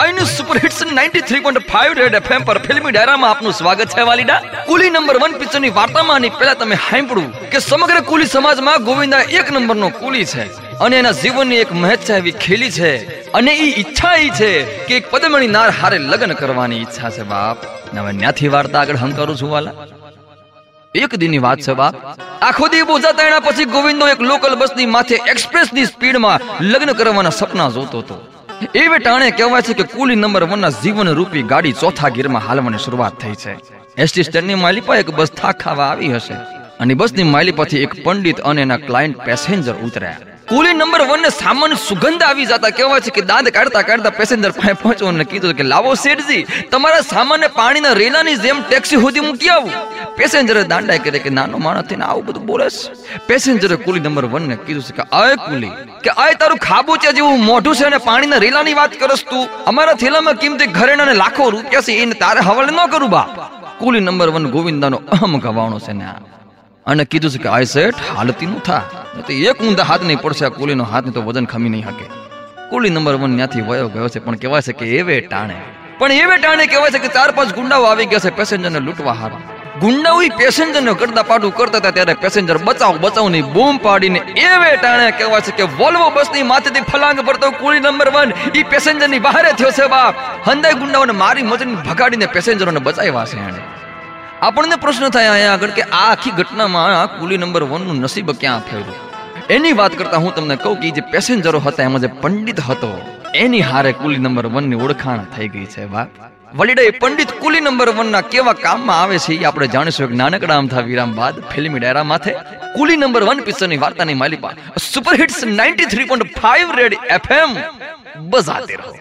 આઈનું super hits 93.5 red FM પર ફિલ્મી ડાયરામાં આપનું સ્વાગત છે, વાલીડા. કુલી નંબર 1 પિક્ચરની વાર્તામાં આની પહેલા તમે સાંભળ્યું કે સમગ્ર કુલી સમાજમાં ગોવિંદા એક નંબરનો કુલી છે અને એના જીવનની એક મહેચ્છા ખેલી છે. અને એ ઈચ્છા એ છે કે એક પદમણી નાર હારે લગ્ન કરવાની ઈચ્છા છે, બાપ. ને હવે ન્યાથી વાર્તા આગળ હંકારું છું, વાલા. એક દિનની વાત છે, બાપ. આખો દી બોજા તણ્યા પછી ગોવિંદો એક લોકલ બસની માથે એક્સપ્રેસની સ્પીડમાં લગ્ન કરવાના સપના જોતો હતો. એવે ટાણે કહેવાય છે કે કુલી નંબર વન ના જીવન રૂપી ગાડી ચોથા ગીરમાં હાલવાની શરૂઆત થઈ છે. એસટી સ્ટેન્ડની માલી પર એક બસ થાકાવા આવી હશે અને બસની માલી પરથી એક પંડિત અને એના ક્લાયન્ટ પેસેન્જર ઉતર્યા. કુલી નંબર વન ને સામાન્ય સુગંધ આવી જતા કહેવાય છે કે દાંત કાઢતા કાઢતા પેસેન્જર પાસે પહોંચ્યો અને કીધું કે, લાવો શેઠજી, તમારા સામાન્ય પાણીના રેલાની જેમ ટેક્સી સુધી મૂકી આવું. પેસેન્જરે દાંડા કરે કે, નાનો માણસ થઈને આવું બધું બોલે છે. પેસેન્જરે કુલી નંબર વન ને કીધું છે કે આ કુલી કે આ તારું ખાબોચિયા જેવું મોઢું છે અને પાણીના રેલાની વાત કરસ તું. અમારા થેલામાં કિંમતી ઘરેણાને લાખો રૂપિયા છે, એને તારે હવાલે ન કરું બા. કુલી નંબર વન ગોવિંદાનો અહમ ગવાણો છે ને અને કીધું છે કે આ શેઠ, હાલતી નું થા. તો એક ઊંધા હાથ નહીં પડશે, આ કુલીનો હાથ તો વજન ખમી નહીં શકે કુલી નંબર વન ત્યાંથી વયો ગયો છે, પણ કહેવાય છે કે એવે ટાણે. પણ એવે ટાણે કહેવાય છે કે ચાર પાંચ ગુંડાઓ આવી ગયા છે, પેસેન્જરને લૂંટવા હારા. ગુંડાઓ ઈ પેસેન્જરને કરતા પાટું કરતા હતા ત્યારે પેસેન્જર બચાવ બચાવની બૂમ પાડીને એવે ટાણે કહેવાય છે કે વોલ્વો બસની માથેથી ફલાંગ ભરતો કુલી નંબર વન. ઈ પેસેન્જરની બહારે થયો છે બાપ. હંદાય ગુંડાઓને મારી મજની ભગાડીને પેસેન્જરોને બચાવ્યા છે એણે. આપણને પ્રશ્ન થાય અહીંયા આગળ કે આ આખી ઘટનામાં કુલી નંબર વનનું નસીબ ક્યાં ફેર્યું એની વાત કરતા હું તમને કહું કે જે પેસેન્જરો હતા એમાં જે પંડિત હતો, એની હારે કુલી નંબર વનની ઓળખાણ થઈ ગઈ છે બાપ. વલીડા પંડિત કુલી નંબર વન ના કેવા કામમાં આવે છે એ આપણે જાણીશું. એક નાનકડા અમથા વિરામ બાદ ફિલ્મી ડાયરા માથે કુલી નંબર વન પિક્ચરની વાર્તાની માલિપા સુપર હિટ્સ 93.5 રેડ એફએમ બજાતે રહો.